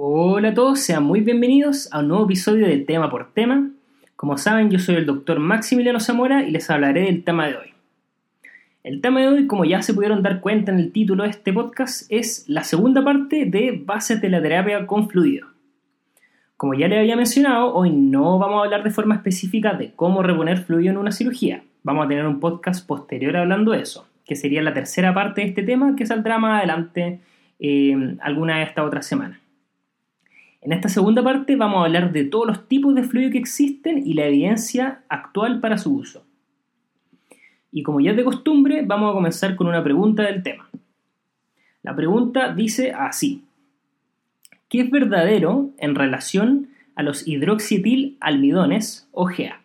Hola a todos, sean muy bienvenidos a un nuevo episodio de Tema por Tema. Como saben, yo soy el doctor Maximiliano Zamora y les hablaré del tema de hoy. El tema de hoy, como ya se pudieron dar cuenta en el título de este podcast, es la segunda parte de bases de la terapia con fluido. Como ya les había mencionado, hoy no vamos a hablar de forma específica de cómo reponer fluido en una cirugía. Vamos a tener un podcast posterior hablando de eso, que sería la tercera parte de este tema que saldrá más adelante eh, alguna de estas otras semanas. En esta segunda parte vamos a hablar de todos los tipos de fluido que existen y la evidencia actual para su uso. Y como ya es de costumbre, vamos a comenzar con una pregunta del tema. La pregunta dice así. ¿Qué es verdadero en relación a los hidroxietil-almidones o GA?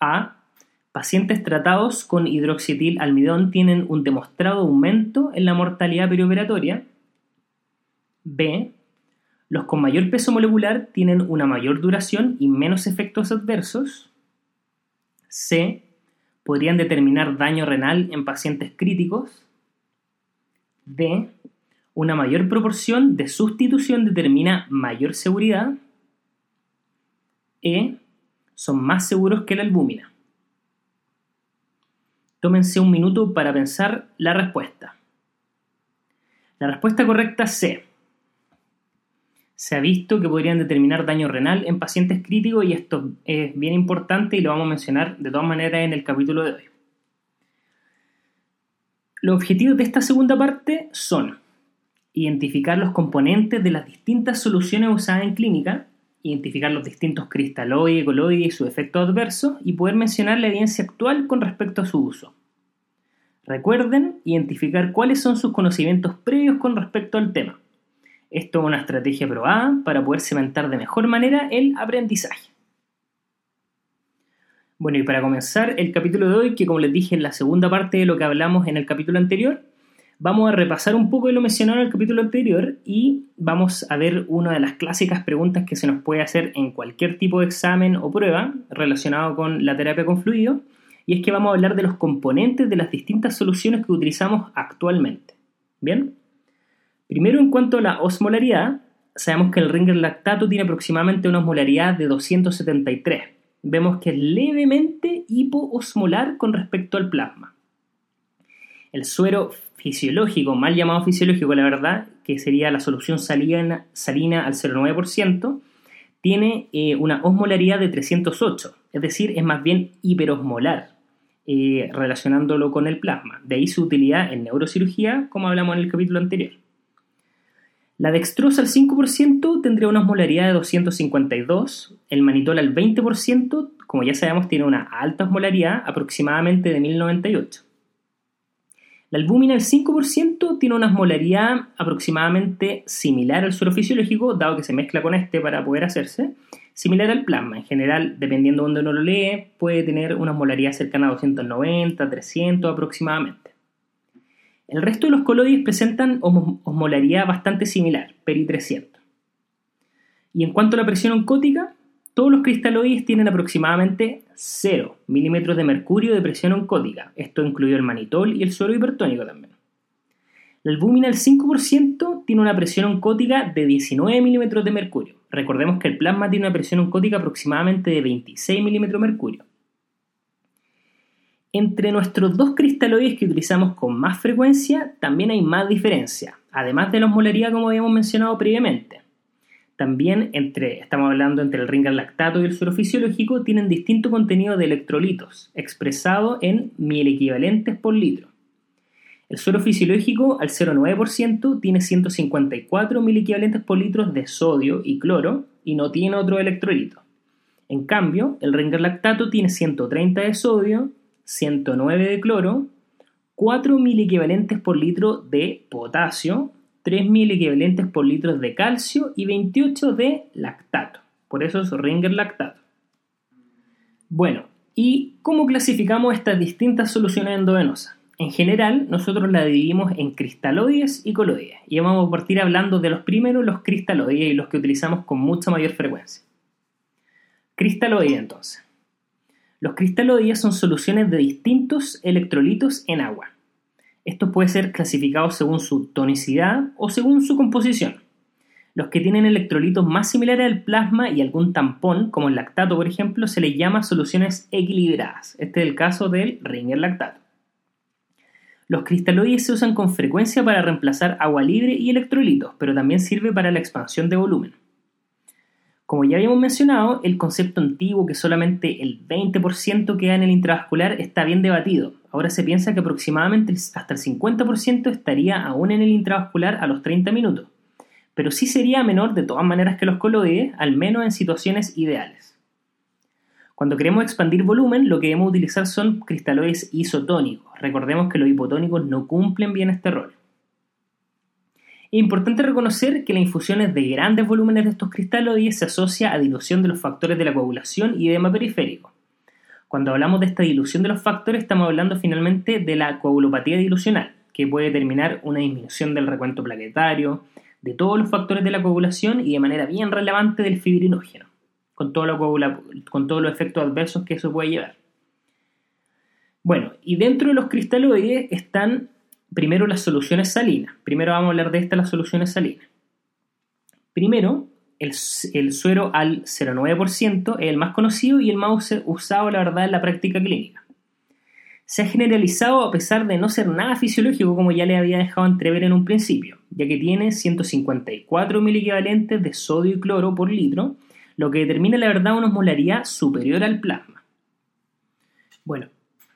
A. Pacientes tratados con hidroxietil-almidón tienen un demostrado aumento en la mortalidad perioperatoria. B. Los con mayor peso molecular tienen una mayor duración y menos efectos adversos. C. Podrían determinar daño renal en pacientes críticos. D. Una mayor proporción de sustitución determina mayor seguridad. E. Son más seguros que la albúmina. Tómense un minuto para pensar la respuesta. La respuesta correcta es C se ha visto que podrían determinar daño renal en pacientes críticos y esto es bien importante y lo vamos a mencionar de todas maneras en el capítulo de hoy. Los objetivos de esta segunda parte son identificar los componentes de las distintas soluciones usadas en clínica, identificar los distintos cristaloides, coloides y sus efectos adversos y poder mencionar la evidencia actual con respecto a su uso. Recuerden identificar cuáles son sus conocimientos previos con respecto al tema esto es una estrategia probada para poder cementar de mejor manera el aprendizaje. Bueno, y para comenzar el capítulo de hoy, que como les dije en la segunda parte de lo que hablamos en el capítulo anterior, vamos a repasar un poco de lo mencionado en el capítulo anterior y vamos a ver una de las clásicas preguntas que se nos puede hacer en cualquier tipo de examen o prueba relacionado con la terapia con fluido, y es que vamos a hablar de los componentes de las distintas soluciones que utilizamos actualmente. ¿Bien? Primero, en cuanto a la osmolaridad, sabemos que el ringer lactato tiene aproximadamente una osmolaridad de 273. Vemos que es levemente hipoosmolar con respecto al plasma. El suero fisiológico, mal llamado fisiológico, la verdad, que sería la solución salina, salina al 0,9%, tiene eh, una osmolaridad de 308, es decir, es más bien hiperosmolar, eh, relacionándolo con el plasma. De ahí su utilidad en neurocirugía, como hablamos en el capítulo anterior. La dextrosa al 5% tendría una osmolaridad de 252, el manitol al 20%, como ya sabemos, tiene una alta osmolaridad, aproximadamente de 1098. La albúmina al 5% tiene una osmolaridad aproximadamente similar al suero fisiológico, dado que se mezcla con este para poder hacerse, similar al plasma. En general, dependiendo de dónde uno lo lee, puede tener una osmolaridad cercana a 290, 300 aproximadamente. El resto de los coloides presentan osmolaridad bastante similar, peri 300. Y en cuanto a la presión oncótica, todos los cristaloides tienen aproximadamente 0 milímetros de mercurio de presión oncótica. Esto incluye el manitol y el suero hipertónico también. La albúmina al 5% tiene una presión oncótica de 19 milímetros de mercurio. Recordemos que el plasma tiene una presión oncótica aproximadamente de 26 milímetros de mercurio. Entre nuestros dos cristaloides que utilizamos con más frecuencia, también hay más diferencia, además de la osmolaridad como habíamos mencionado previamente. También entre, estamos hablando entre el ringar lactato y el suero fisiológico, tienen distinto contenido de electrolitos, expresado en miel equivalentes por litro. El suero fisiológico al 0,9% tiene 154 mil equivalentes por litro de sodio y cloro y no tiene otro electrolito. En cambio, el ringar lactato tiene 130 de sodio, 109 de cloro, 4.000 equivalentes por litro de potasio, 3.000 equivalentes por litro de calcio y 28 de lactato. Por eso es Ringer lactato. Bueno, ¿y cómo clasificamos estas distintas soluciones endovenosas? En general, nosotros las dividimos en cristaloides y coloides. Y vamos a partir hablando de los primeros, los cristaloides y los que utilizamos con mucha mayor frecuencia. Cristaloides entonces. Los cristaloides son soluciones de distintos electrolitos en agua. Estos pueden ser clasificados según su tonicidad o según su composición. Los que tienen electrolitos más similares al plasma y algún tampón, como el lactato por ejemplo, se les llama soluciones equilibradas. Este es el caso del ringer lactato. Los cristaloides se usan con frecuencia para reemplazar agua libre y electrolitos, pero también sirve para la expansión de volumen. Como ya habíamos mencionado, el concepto antiguo que solamente el 20% queda en el intravascular está bien debatido. Ahora se piensa que aproximadamente hasta el 50% estaría aún en el intravascular a los 30 minutos, pero sí sería menor de todas maneras que los coloides, al menos en situaciones ideales. Cuando queremos expandir volumen, lo que debemos utilizar son cristaloides isotónicos. Recordemos que los hipotónicos no cumplen bien este rol. Importante reconocer que la infusión de grandes volúmenes de estos cristaloides se asocia a dilución de los factores de la coagulación y edema periférico. Cuando hablamos de esta dilución de los factores, estamos hablando finalmente de la coagulopatía dilucional, que puede determinar una disminución del recuento plaquetario, de todos los factores de la coagulación y de manera bien relevante del fibrinógeno, con, con todos los efectos adversos que eso puede llevar. Bueno, y dentro de los cristaloides están primero las soluciones salinas. Primero vamos a hablar de estas, las soluciones salinas. Primero, el, suero al 0,9% es el más conocido y el más usado, la verdad, en la práctica clínica. Se ha generalizado a pesar de no ser nada fisiológico, como ya le había dejado entrever en un principio, ya que tiene 154 equivalentes de sodio y cloro por litro, lo que determina la verdad una osmolaridad superior al plasma. Bueno,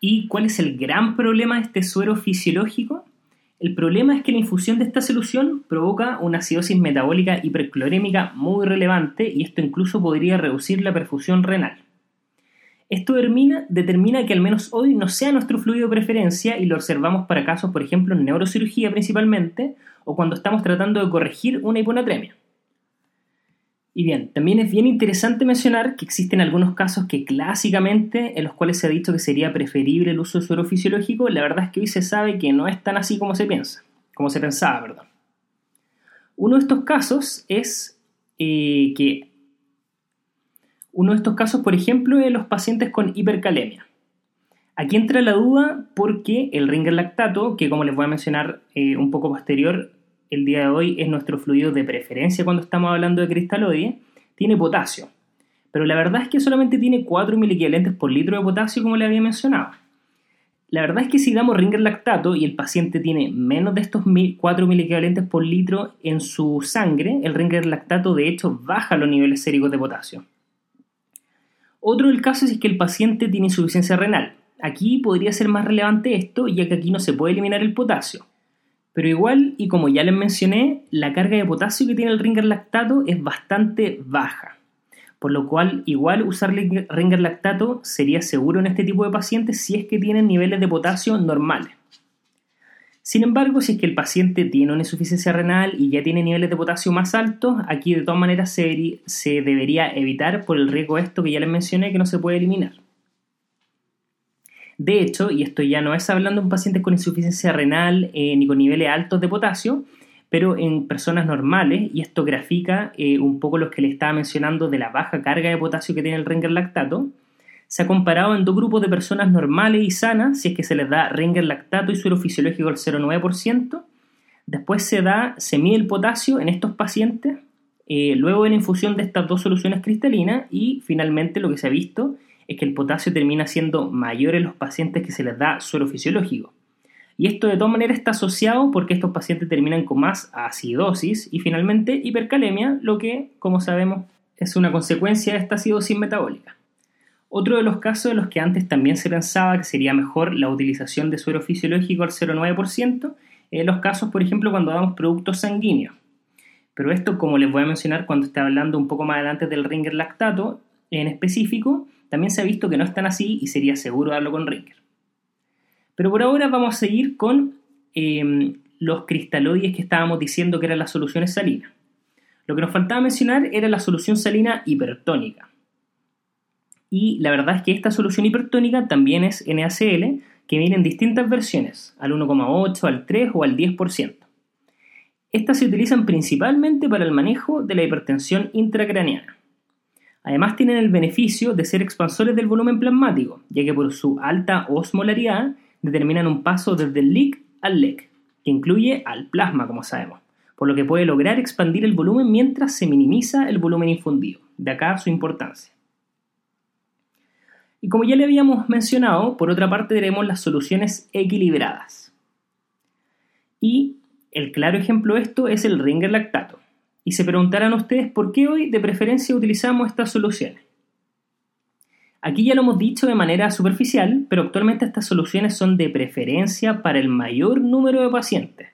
¿Y cuál es el gran problema de este suero fisiológico? El problema es que la infusión de esta solución provoca una acidosis metabólica hiperclorémica muy relevante y esto incluso podría reducir la perfusión renal. Esto determina, determina, que al menos hoy no sea nuestro fluido de preferencia y lo observamos para casos, por ejemplo, en neurocirugía principalmente, o cuando estamos tratando de corregir una hiponatremia. Y bien, también es bien interesante mencionar que existen algunos casos que clásicamente en los cuales se ha dicho que sería preferible el uso de suero fisiológico, la verdad es que hoy se sabe que no es tan así como se piensa, como se pensaba, perdón. Uno de estos casos es eh, que uno de estos casos, por ejemplo, es los pacientes con hipercalemia. Aquí entra la duda porque el ringer lactato, que como les voy a mencionar eh, un poco posterior, el día de hoy es nuestro fluido de preferencia cuando estamos hablando de cristaloide, tiene potasio. Pero la verdad es que solamente tiene 4 equivalentes por litro de potasio como le había mencionado. La verdad es que si damos ringer lactato y el paciente tiene menos de estos 4 equivalentes por litro en su sangre, el ringer lactato de hecho baja los niveles séricos de potasio. Otro del caso es que el paciente tiene insuficiencia renal. Aquí podría ser más relevante esto, ya que aquí no se puede eliminar el potasio. Pero igual, y como ya les mencioné, la carga de potasio que tiene el ringer lactato es bastante baja. Por lo cual, igual usar ringer lactato sería seguro en este tipo de pacientes si es que tienen niveles de potasio normales. Sin embargo, si es que el paciente tiene una insuficiencia renal y ya tiene niveles de potasio más altos, aquí de todas maneras se, debería evitar por el riesgo esto que ya les mencioné que no se puede eliminar. De hecho, y esto ya no es hablando de un paciente con insuficiencia renal eh, ni con niveles altos de potasio, pero en personas normales, y esto grafica eh, un poco lo que le estaba mencionando de la baja carga de potasio que tiene el ringer lactato, se ha comparado en dos grupos de personas normales y sanas, si es que se les da ringer lactato y suero fisiológico al 0,9%, después se da, se mide el potasio en estos pacientes, eh, luego de la infusión de estas dos soluciones cristalinas, y finalmente lo que se ha visto es que el potasio termina siendo mayor en los pacientes que se les da suero fisiológico. Y esto de todas maneras está asociado porque estos pacientes terminan con más acidosis y finalmente hipercalemia, lo que, como sabemos, es una consecuencia de esta acidosis metabólica. Otro de los casos de los que antes también se pensaba que sería mejor la utilización de suero fisiológico al 0,9% es los casos, por ejemplo, cuando damos productos sanguíneos. Pero esto, como les voy a mencionar cuando esté hablando un poco más adelante del ringer lactato en específico, también se ha visto que no es tan así y sería seguro darlo con Ringer. Pero por ahora vamos a seguir con em, los cristaloides que estábamos diciendo que eran las soluciones salinas. Lo que nos faltaba mencionar era la solución salina hipertónica. Y la verdad es que esta solución hipertónica también es NaCl, que viene en distintas versiones, al 1,8, al 3 o al 10%. Estas se utilizan principalmente para el manejo de la hipertensión intracraneana. Además tienen el beneficio de ser expansores del volumen plasmático, ya que por su alta osmolaridad determinan un paso desde el LIC al LEC, que incluye al plasma, como sabemos. por lo que puede lograr expandir el volumen mientras se minimiza el volumen infundido. De acá su importancia. Y como ya le habíamos mencionado, por otra parte tenemos las soluciones equilibradas. Y el claro ejemplo de esto es el Ringer lactato. Y se preguntarán ustedes por qué hoy de preferencia utilizamos estas soluciones. Aquí ya lo hemos dicho de manera superficial, pero actualmente estas soluciones son de preferencia para el mayor número de pacientes,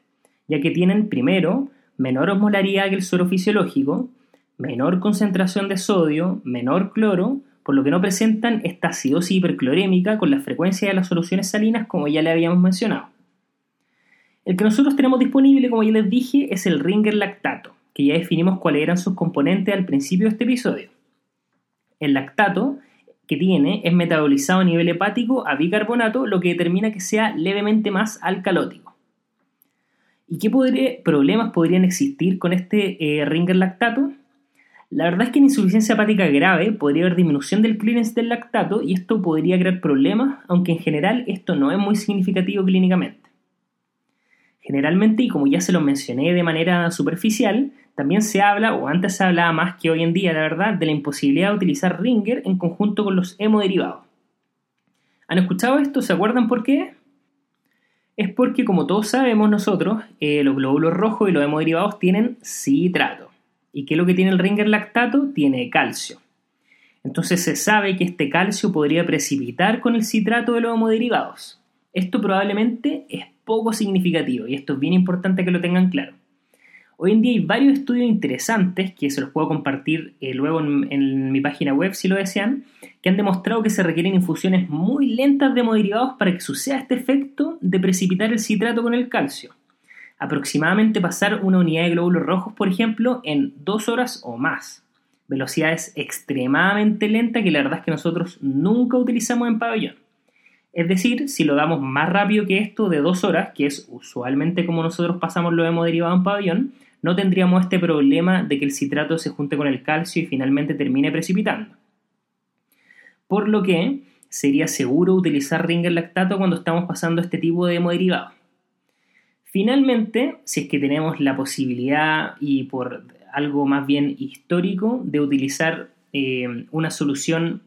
ya que tienen primero menor osmolaridad que el suero fisiológico, menor concentración de sodio, menor cloro, por lo que no presentan esta acidosis hiperclorémica con la frecuencia de las soluciones salinas como ya le habíamos mencionado. El que nosotros tenemos disponible, como ya les dije, es el Ringer lactato, que ya definimos cuáles eran sus componentes al principio de este episodio. El lactato que tiene es metabolizado a nivel hepático a bicarbonato, lo que determina que sea levemente más alcalótico. ¿Y qué problemas podrían existir con este eh, Ringer lactato? La verdad es que en insuficiencia hepática grave podría haber disminución del clearance del lactato y esto podría crear problemas, aunque en general esto no es muy significativo clínicamente. Generalmente, y como ya se lo mencioné de manera superficial, también se habla, o antes se hablaba más que hoy en día, la verdad, de la imposibilidad de utilizar Ringer en conjunto con los hemoderivados. ¿Han escuchado esto? ¿Se acuerdan por qué? Es porque, como todos sabemos nosotros, eh, los glóbulos rojos y los hemoderivados tienen citrato. ¿Y qué es lo que tiene el Ringer lactato? Tiene calcio. Entonces se sabe que este calcio podría precipitar con el citrato de los hemoderivados. Esto probablemente es poco significativo y esto es bien importante que lo tengan claro. Hoy en día hay varios estudios interesantes que se los puedo compartir eh, luego en, mi página web si lo desean, que han demostrado que se requieren infusiones muy lentas de hemoderivados para que suceda este efecto de precipitar el citrato con el calcio aproximadamente pasar una unidad de glóbulos rojos, por ejemplo, en dos horas o más. Velocidades extremadamente lentas que la verdad es que nosotros nunca utilizamos en pabellón. Es decir, si lo damos más rápido que esto de dos horas, que es usualmente como nosotros pasamos lo hemos derivado en pabellón, no tendríamos este problema de que el citrato se junte con el calcio y finalmente termine precipitando. Por lo que sería seguro utilizar Ringer lactato cuando estamos pasando este tipo de hemoderivados. Finalmente, si es que tenemos la posibilidad y por algo más bien histórico de utilizar eh, una solución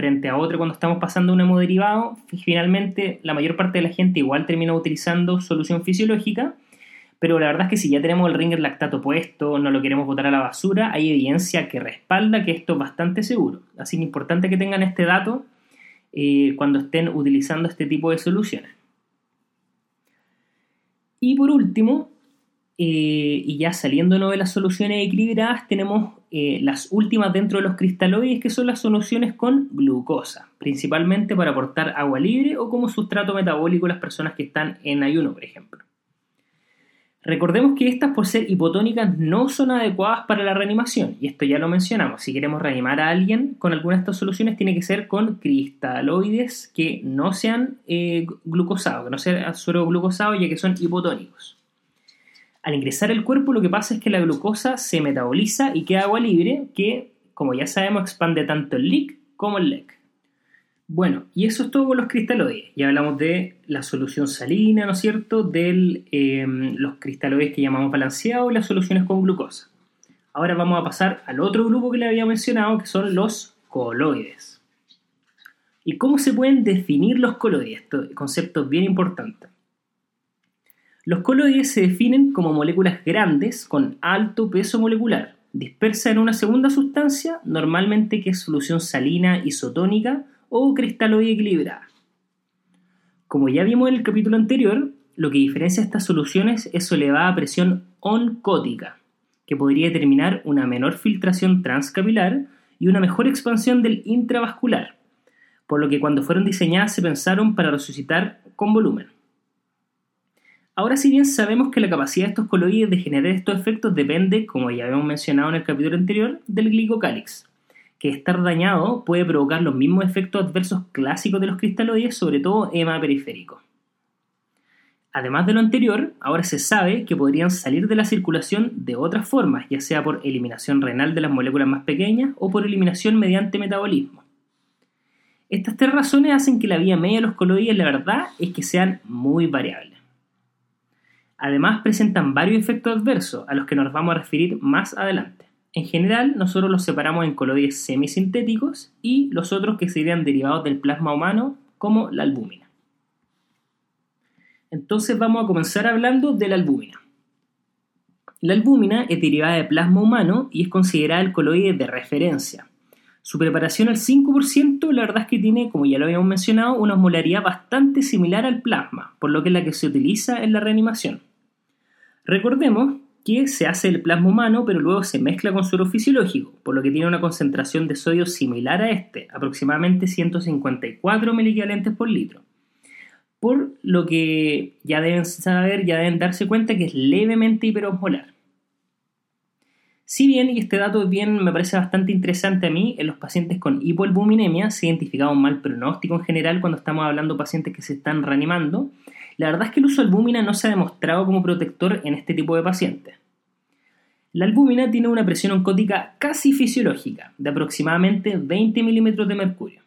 frente a otra cuando estamos pasando un hemoderivado, finalmente la mayor parte de la gente igual termina utilizando solución fisiológica, pero la verdad es que si ya tenemos el ringer lactato puesto, no lo queremos botar a la basura, hay evidencia que respalda que esto es bastante seguro. Así que importante que tengan este dato eh, cuando estén utilizando este tipo de soluciones. Y por último, eh, y ya saliéndonos de las soluciones equilibradas, tenemos eh, las últimas dentro de los cristaloides, que son las soluciones con glucosa, principalmente para aportar agua libre o como sustrato metabólico las personas que están en ayuno, por ejemplo. Recordemos que estas, por ser hipotónicas, no son adecuadas para la reanimación, y esto ya lo mencionamos. Si queremos reanimar a alguien con alguna de estas soluciones, tiene que ser con cristaloides que no sean eh, glucosados, que no sean suero glucosados, ya que son hipotónicos. Al ingresar al cuerpo, lo que pasa es que la glucosa se metaboliza y queda agua libre, que, como ya sabemos, expande tanto el LIC como el LEC. Bueno, y eso es todo con los cristaloides. Ya hablamos de la solución salina, ¿no es cierto? De em, los cristaloides que llamamos balanceados y las soluciones con glucosa. Ahora vamos a pasar al otro grupo que le había mencionado, que son los coloides. ¿Y cómo se pueden definir los coloides? Esto concepto bien importante. Los coloides se definen como moléculas grandes con alto peso molecular, dispersas en una segunda sustancia, normalmente que es solución salina isotónica o cristaloide equilibrada. Como ya vimos en el capítulo anterior, lo que diferencia estas soluciones es su elevada presión oncótica, que podría determinar una menor filtración transcapilar y una mejor expansión del intravascular, por lo que cuando fueron diseñadas se pensaron para resucitar con volumen. Ahora si bien sabemos que la capacidad de estos coloides de generar estos efectos depende, como ya habíamos mencionado en el capítulo anterior, del glicocálix, que estar dañado puede provocar los mismos efectos adversos clásicos de los cristaloides, sobre todo ema periférico. Además de lo anterior, ahora se sabe que podrían salir de la circulación de otras formas, ya sea por eliminación renal de las moléculas más pequeñas o por eliminación mediante metabolismo. Estas tres razones hacen que la vía media de los coloides, la verdad, es que sean muy variables. Además presentan varios efectos adversos a los que nos vamos a referir más adelante. En general, nosotros los separamos en coloides semisintéticos y los otros que serían derivados del plasma humano, como la albúmina. Entonces vamos a comenzar hablando de la albúmina. La albúmina es derivada de plasma humano y es considerada el coloide de referencia. Su preparación al 5% la verdad es que tiene, como ya lo habíamos mencionado, una osmolaridad bastante similar al plasma, por lo que es la que se utiliza en la reanimación. Recordemos que se hace el plasma humano, pero luego se mezcla con suero fisiológico, por lo que tiene una concentración de sodio similar a este, aproximadamente 154 equivalentes por litro. Por lo que ya deben saber, ya deben darse cuenta que es levemente hiperosmolar. Si bien, y este dato bien me parece bastante interesante a mí, en los pacientes con hipoalbuminemia se ha identificado un mal pronóstico en general cuando estamos hablando de pacientes que se están reanimando, la verdad es que el uso de albúmina no se ha demostrado como protector en este tipo de pacientes. La albúmina tiene una presión oncótica casi fisiológica, de aproximadamente 20 milímetros de mercurio.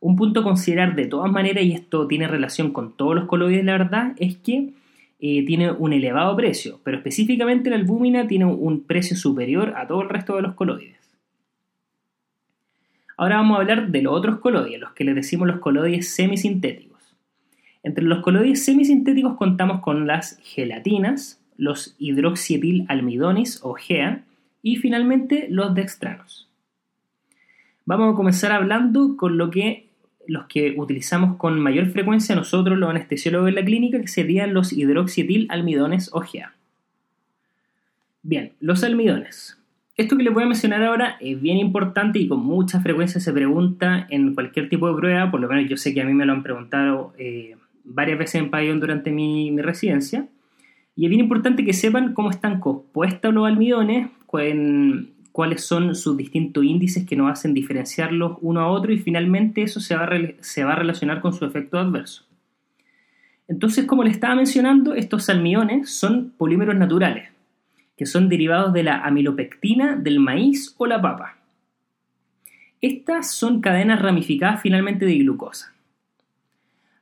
Un punto a considerar de todas maneras, y esto tiene relación con todos los coloides, la verdad, es que eh, tiene un elevado precio, pero específicamente la albúmina tiene un precio superior a todo el resto de los coloides. Ahora vamos a hablar de los otros coloides, los que les decimos los coloides semisintéticos. Entre los coloides semisintéticos contamos con las gelatinas, los hidroxietilalmidones o GEA y finalmente los dextranos. Vamos a comenzar hablando con lo que los que utilizamos con mayor frecuencia nosotros los anestesiólogos en la clínica, que serían los hidroxietilalmidones o GEA. Bien, los almidones. Esto que les voy a mencionar ahora es bien importante y con mucha frecuencia se pregunta en cualquier tipo de prueba, por lo menos yo sé que a mí me lo han preguntado eh, varias veces en pabellón durante mi, residencia. Y es bien importante que sepan cómo están compuestos los almidones, cuáles son sus distintos índices que nos hacen diferenciarlos uno a otro y finalmente eso se va a, se va a relacionar con su efecto adverso. Entonces, como les estaba mencionando, estos almidones son polímeros naturales, que son derivados de la amilopectina del maíz o la papa. Estas son cadenas ramificadas finalmente de glucosa.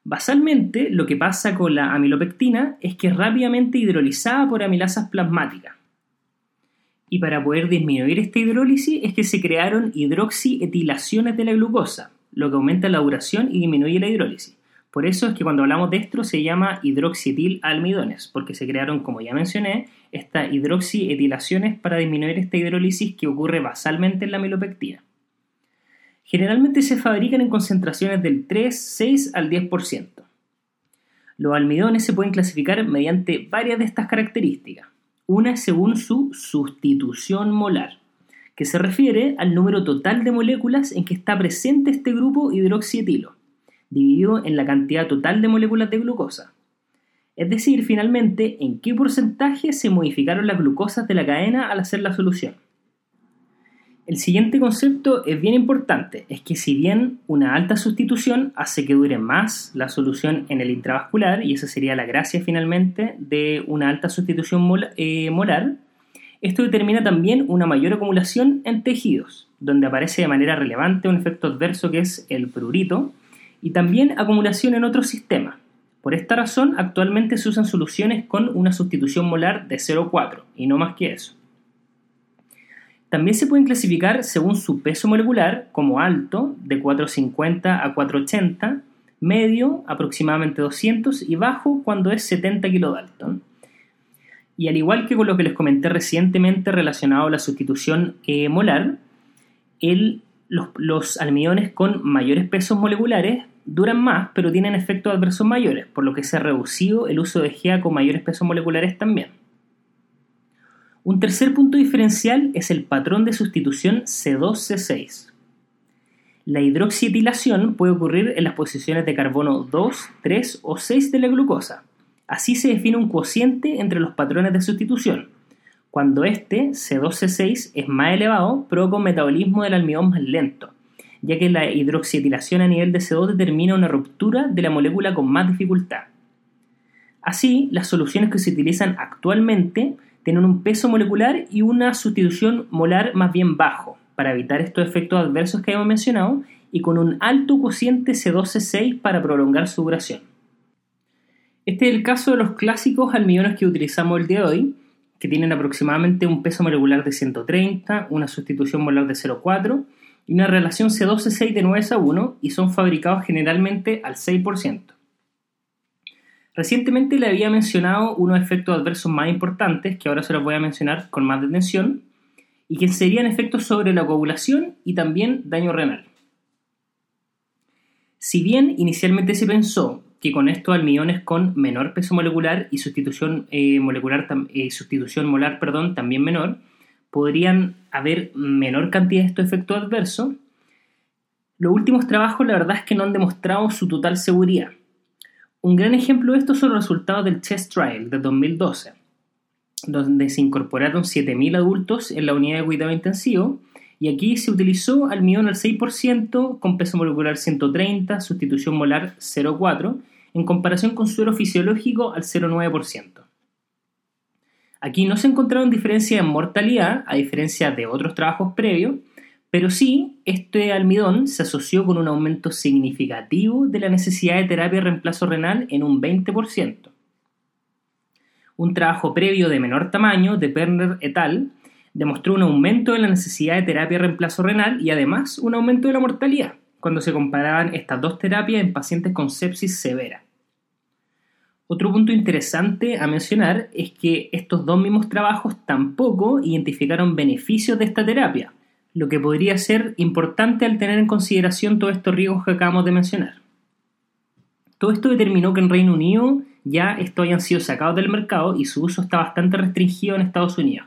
Basalmente, lo que pasa con la amilopectina es que es rápidamente hidrolizada por amilasas plasmáticas. Y para poder disminuir esta hidrólisis es que se crearon hidroxietilaciones de la glucosa, lo que aumenta la duración y disminuye la hidrólisis. Por eso es que cuando hablamos de esto se llama hidroxietilalmidones, porque se crearon, como ya mencioné, estas hidroxietilaciones para disminuir esta hidrólisis que ocurre basalmente en la amilopectina. Generalmente se fabrican en concentraciones del 3, 6 al 10%. Los almidones se pueden clasificar mediante varias de estas características. Una es según su sustitución molar, que se refiere al número total de moléculas en que está presente este grupo hidroxietilo, dividido en la cantidad total de moléculas de glucosa. Es decir, finalmente, en qué porcentaje se modificaron las glucosas de la cadena al hacer la solución. El siguiente concepto es bien importante, es que si bien una alta sustitución hace que dure más la solución en el intravascular, y esa sería la gracia finalmente de una alta sustitución eh, molar, esto determina también una mayor acumulación en tejidos, donde aparece de manera relevante un efecto adverso que es el prurito, y también acumulación en otros sistemas. Por esta razón, actualmente se usan soluciones con una sustitución molar de 0,4 y no más que eso. También se pueden clasificar según su peso molecular como alto, de 450 a 480, medio, aproximadamente 200, y bajo, cuando es 70 kilodalton. Y al igual que con lo que les comenté recientemente relacionado a la sustitución eh, molar, los, los, almidones con mayores pesos moleculares duran más, pero tienen efectos adversos mayores, por lo que se ha reducido el uso de GEA con mayores pesos moleculares también. Un tercer punto diferencial es el patrón de sustitución C2-C6. La hidroxietilación puede ocurrir en las posiciones de carbono 2, 3 o 6 de la glucosa. Así se define un cociente entre los patrones de sustitución. Cuando este, C2-C6, es más elevado, provoca un metabolismo del almidón más lento, ya que la hidroxietilación a nivel de CO2 determina una ruptura de la molécula con más dificultad. Así, las soluciones que se utilizan actualmente tienen un peso molecular y una sustitución molar más bien bajo, para evitar estos efectos adversos que hemos mencionado, y con un alto cociente C12-6 para prolongar su duración. Este es el caso de los clásicos almidones que utilizamos el día de hoy, que tienen aproximadamente un peso molecular de 130, una sustitución molar de 0,4 y una relación C12-6 de 9 a 1 y son fabricados generalmente al 6%. Recientemente le había mencionado unos efectos adversos más importantes que ahora se los voy a mencionar con más detención y que serían efectos sobre la coagulación y también daño renal. Si bien inicialmente se pensó que con estos almidones con menor peso molecular y sustitución eh, molecular eh, sustitución molar perdón, también menor, podrían haber menor cantidad de estos efectos adversos. Los últimos trabajos la verdad es que no han demostrado su total seguridad. Un gran ejemplo de esto son los resultados del Chest Trial de 2012, donde se incorporaron 7.000 adultos en la unidad de cuidado intensivo y aquí se utilizó almidón al 6% con peso molecular 130, sustitución molar 0,4, en comparación con suero fisiológico al 0,9%. Aquí no se encontraron diferencias en mortalidad, a diferencia de otros trabajos previos, pero sí, este almidón se asoció con un aumento significativo de la necesidad de terapia de reemplazo renal en un 20%. Un trabajo previo de menor tamaño de Perner et al. demostró un aumento de la necesidad de terapia de reemplazo renal y además un aumento de la mortalidad cuando se comparaban estas dos terapias en pacientes con sepsis severa. Otro punto interesante a mencionar es que estos dos mismos trabajos tampoco identificaron beneficios de esta terapia, lo que podría ser importante al tener en consideración todos estos riesgos que acabamos de mencionar. Todo esto determinó que en Reino Unido ya estos hayan sido sacados del mercado y su uso está bastante restringido en Estados Unidos.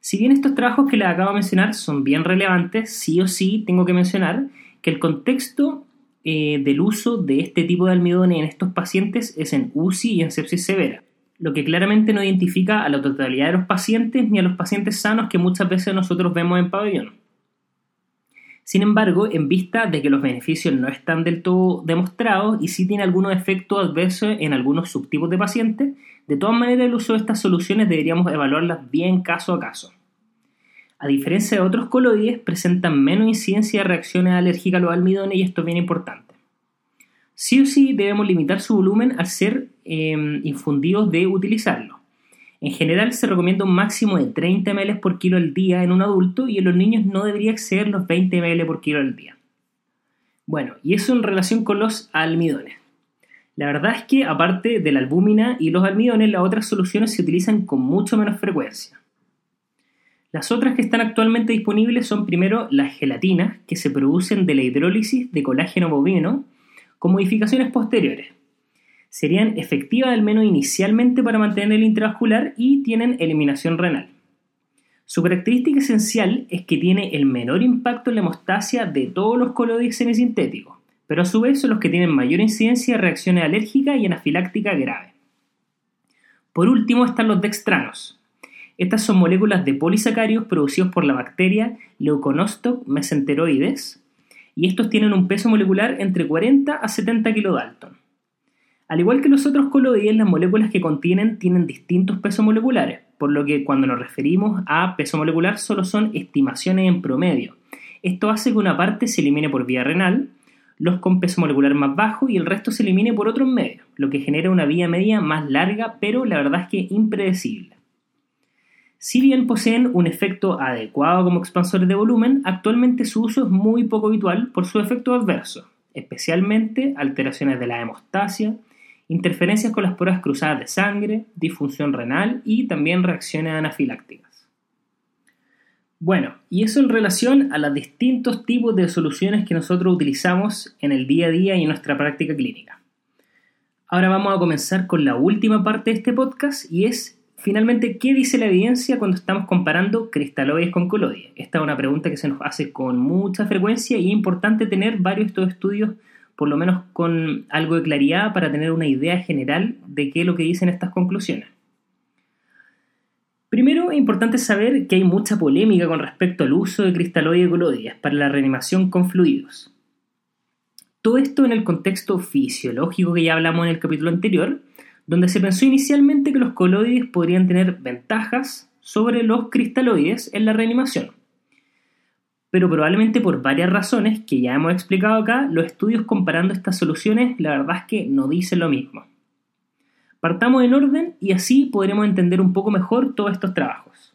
Si bien estos trabajos que les acabo de mencionar son bien relevantes, sí o sí tengo que mencionar que el contexto eh, del uso de este tipo de almidones en estos pacientes es en UCI y en sepsis severa lo que claramente no identifica a la totalidad de los pacientes ni a los pacientes sanos que muchas veces nosotros vemos en pabellón. Sin embargo, en vista de que los beneficios no están del todo demostrados y sí tiene algunos efectos adversos en algunos subtipos de pacientes, de todas maneras el uso de estas soluciones deberíamos evaluarlas bien caso a caso. A diferencia de otros coloides, presentan menos incidencia de reacciones alérgicas a los almidones y esto es bien importante sí o sí debemos limitar su volumen al ser em, infundidos de utilizarlo. En general se recomienda un máximo de 30 ml por kilo al día en un adulto y en los niños no debería exceder los 20 ml por kilo al día. Bueno, y eso en relación con los almidones. La verdad es que aparte de la albúmina y los almidones, las otras soluciones se utilizan con mucho menos frecuencia. Las otras que están actualmente disponibles son primero las gelatinas, que se producen de la hidrólisis de colágeno bovino, con modificaciones posteriores. Serían efectivas al menos inicialmente para mantener el intravascular y tienen eliminación renal. Su característica esencial es que tiene el menor impacto en la hemostasia de todos los coloides semisintéticos, pero a su vez son los que tienen mayor incidencia de reacciones alérgicas y anafilácticas graves. Por último están los dextranos. Estas son moléculas de polisacarios producidos por la bacteria Leuconostoc mesenteroides, y estos tienen un peso molecular entre 40 a 70 kilodalton. Al igual que los otros coloides, las moléculas que contienen tienen distintos pesos moleculares, por lo que cuando nos referimos a peso molecular solo son estimaciones en promedio. Esto hace que una parte se elimine por vía renal, los con peso molecular más bajo y el resto se elimine por otros medios, lo que genera una vía media más larga, pero la verdad es que impredecible. Si bien poseen un efecto adecuado como expansores de volumen, actualmente su uso es muy poco habitual por su efecto adverso, especialmente alteraciones de la hemostasia, interferencias con las pruebas cruzadas de sangre, disfunción renal y también reacciones anafilácticas. Bueno, y eso en relación a los distintos tipos de soluciones que nosotros utilizamos en el día a día y en nuestra práctica clínica. Ahora vamos a comenzar con la última parte de este podcast y es Finalmente, ¿qué dice la evidencia cuando estamos comparando cristaloides con coloides? Esta es una pregunta que se nos hace con mucha frecuencia y es importante tener varios estos estudios, por lo menos con algo de claridad, para tener una idea general de qué es lo que dicen estas conclusiones. Primero, es importante saber que hay mucha polémica con respecto al uso de cristaloides y coloides para la reanimación con fluidos. Todo esto en el contexto fisiológico que ya hablamos en el capítulo anterior, donde se pensó inicialmente que los coloides podrían tener ventajas sobre los cristaloides en la reanimación. Pero probablemente por varias razones que ya hemos explicado acá, los estudios comparando estas soluciones la verdad es que no dicen lo mismo. Partamos en orden y así podremos entender un poco mejor todos estos trabajos.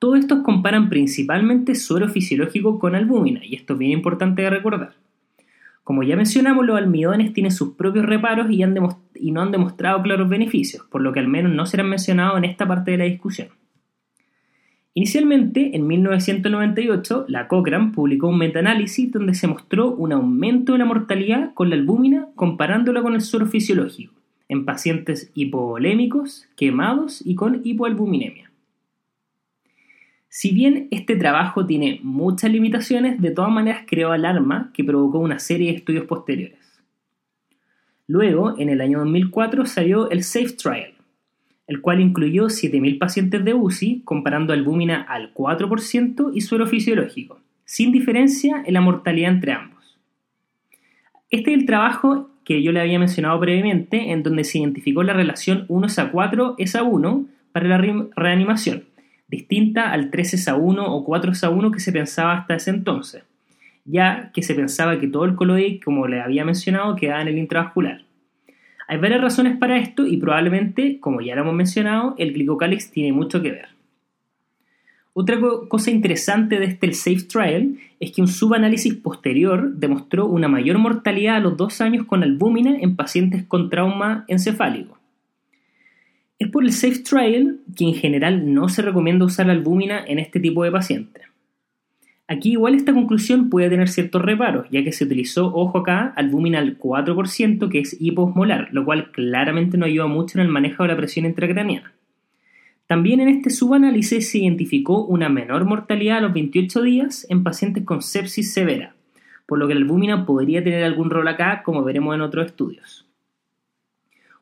Todos estos comparan principalmente suero fisiológico con albúmina, y esto es bien importante de recordar. Como ya mencionamos, los almidones tienen sus propios reparos y, no han demostrado claros beneficios, por lo que al menos no serán mencionados en esta parte de la discusión. Inicialmente, en 1998, la Cochrane publicó un metaanálisis donde se mostró un aumento de la mortalidad con la albúmina comparándola con el suero fisiológico en pacientes hipovolémicos, quemados y con hipoalbuminemia. Si bien este trabajo tiene muchas limitaciones, de todas maneras creó alarma que provocó una serie de estudios posteriores. Luego, en el año 2004, salió el SAFE Trial, el cual incluyó 7.000 pacientes de UCI comparando albúmina al 4% y suero fisiológico, sin diferencia en la mortalidad entre ambos. Este es el trabajo que yo le había mencionado previamente, en donde se identificó la relación 1 a 4 es a 1 para la reanimación, distinta al 13 a 1 o 4 a 1 que se pensaba hasta ese entonces, ya que se pensaba que todo el coloide, como le había mencionado, quedaba en el intravascular. Hay varias razones para esto y probablemente, como ya lo hemos mencionado, el glicocálix tiene mucho que ver. Otra cosa interesante de este SAFE Trial es que un subanálisis posterior demostró una mayor mortalidad a los dos años con albúmina en pacientes con trauma encefálico. Es por el Safe Trial que en general no se recomienda usar la albúmina en este tipo de pacientes. Aquí igual esta conclusión puede tener ciertos reparos, ya que se utilizó, ojo acá, albúmina al 4%, que es hiposmolar, lo cual claramente no ayuda mucho en el manejo de la presión intracraneana. También en este subanálisis se identificó una menor mortalidad a los 28 días en pacientes con sepsis severa, por lo que la albúmina podría tener algún rol acá, como veremos en otros estudios.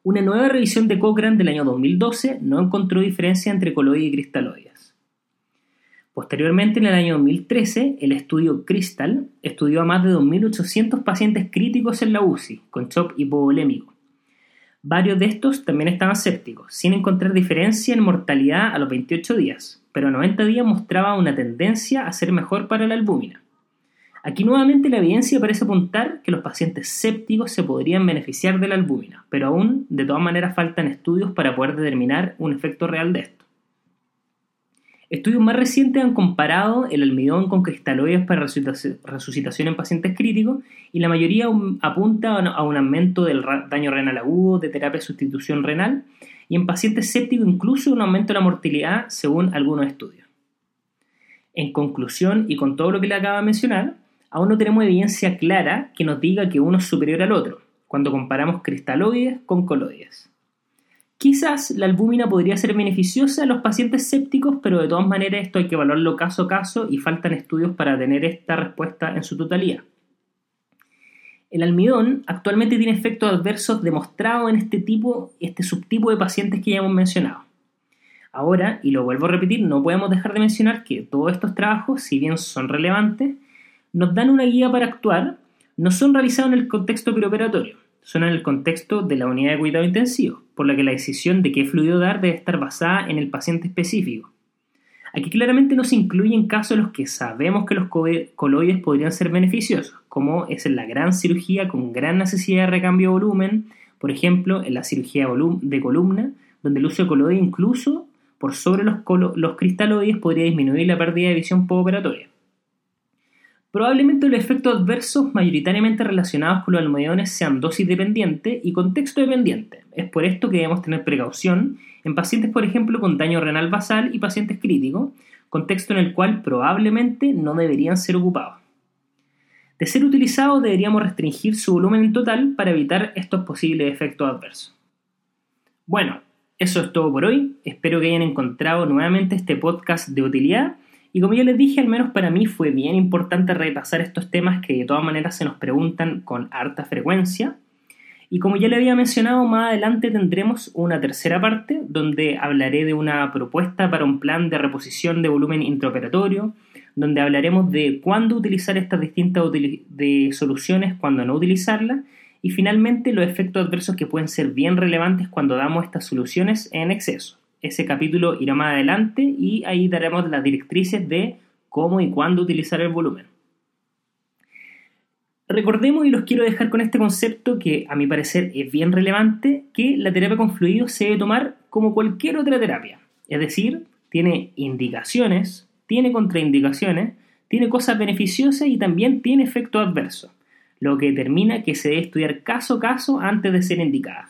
Una nueva revisión de Cochrane del año 2012 no encontró diferencia entre coloides y cristaloides. Posteriormente, en el año 2013, el estudio Crystal estudió a más de 2.800 pacientes críticos en la UCI con shock hipovolémico. Varios de estos también estaban sépticos, sin encontrar diferencia en mortalidad a los 28 días, pero a 90 días mostraba una tendencia a ser mejor para la albúmina. Aquí nuevamente la evidencia parece apuntar que los pacientes sépticos se podrían beneficiar de la albúmina, pero aún de todas maneras faltan estudios para poder determinar un efecto real de esto. Estudios más recientes han comparado el almidón con cristaloides para resucitación en pacientes críticos y la mayoría apunta a un aumento del daño renal agudo, de terapia de sustitución renal y en pacientes sépticos incluso un aumento de la mortalidad según algunos estudios. En conclusión y con todo lo que le acabo de mencionar, aún no tenemos evidencia clara que nos diga que uno es superior al otro, cuando comparamos cristaloides con coloides. Quizás la albúmina podría ser beneficiosa a los pacientes sépticos, pero de todas maneras esto hay que evaluarlo caso a caso y faltan estudios para tener esta respuesta en su totalidad. El almidón actualmente tiene efectos adversos demostrados en este tipo, este subtipo de pacientes que ya hemos mencionado. Ahora, y lo vuelvo a repetir, no podemos dejar de mencionar que todos estos trabajos, si bien son relevantes, nos dan una guía para actuar, no son realizados en el contexto preoperatorio, son en el contexto de la unidad de cuidado intensivo, por lo que la decisión de qué fluido dar debe estar basada en el paciente específico. Aquí claramente no se incluyen casos en los que sabemos que los coloides podrían ser beneficiosos, como es en la gran cirugía con gran necesidad de recambio de volumen, por ejemplo, en la cirugía de columna, donde el uso de coloides incluso por sobre los, los cristaloides podría disminuir la pérdida de visión postoperatoria. Probablemente los efectos adversos mayoritariamente relacionados con los almidones sean dosis dependientes y contexto dependiente. Es por esto que debemos tener precaución en pacientes, por ejemplo, con daño renal basal y pacientes críticos, contexto en el cual probablemente no deberían ser ocupados. De ser utilizados deberíamos restringir su volumen en total para evitar estos posibles efectos adversos. Bueno, eso es todo por hoy. Espero que hayan encontrado nuevamente este podcast de utilidad y como ya les dije, al menos para mí fue bien importante repasar estos temas que de todas maneras se nos preguntan con harta frecuencia. Y como ya le había mencionado, más adelante tendremos una tercera parte donde hablaré de una propuesta para un plan de reposición de volumen intraoperatorio, donde hablaremos de cuándo utilizar estas distintas de soluciones, cuándo no utilizarlas, y finalmente los efectos adversos que pueden ser bien relevantes cuando damos estas soluciones en exceso ese capítulo irá más adelante y ahí daremos las directrices de cómo y cuándo utilizar el volumen. Recordemos y los quiero dejar con este concepto que a mi parecer es bien relevante, que la terapia con fluidos se debe tomar como cualquier otra terapia. Es decir, tiene indicaciones, tiene contraindicaciones, tiene cosas beneficiosas y también tiene efectos adversos, lo que determina que se debe estudiar caso a caso antes de ser indicada.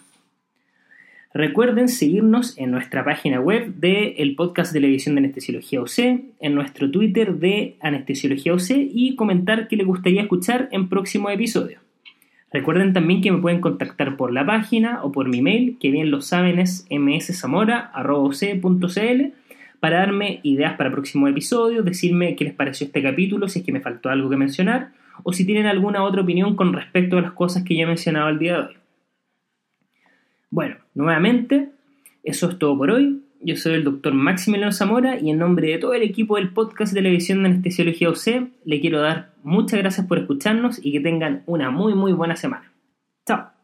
Recuerden seguirnos en nuestra página web del el podcast de televisión de Anestesiología UC, en nuestro Twitter de Anestesiología UC y comentar qué les gustaría escuchar en próximos episodios. Recuerden también que me pueden contactar por la página o por mi mail, que bien lo saben es mszamora.uc.cl, para darme ideas para próximos episodios, decirme qué les pareció este capítulo, si es que me faltó algo que mencionar, o si tienen alguna otra opinión con respecto a las cosas que ya he mencionado el día de hoy. Bueno, nuevamente, eso es todo por hoy. Yo soy el doctor Maximiliano Zamora y en nombre de todo el equipo del podcast de televisión de Anestesiología UC, le quiero dar muchas gracias por escucharnos y que tengan una muy muy buena semana. Chao.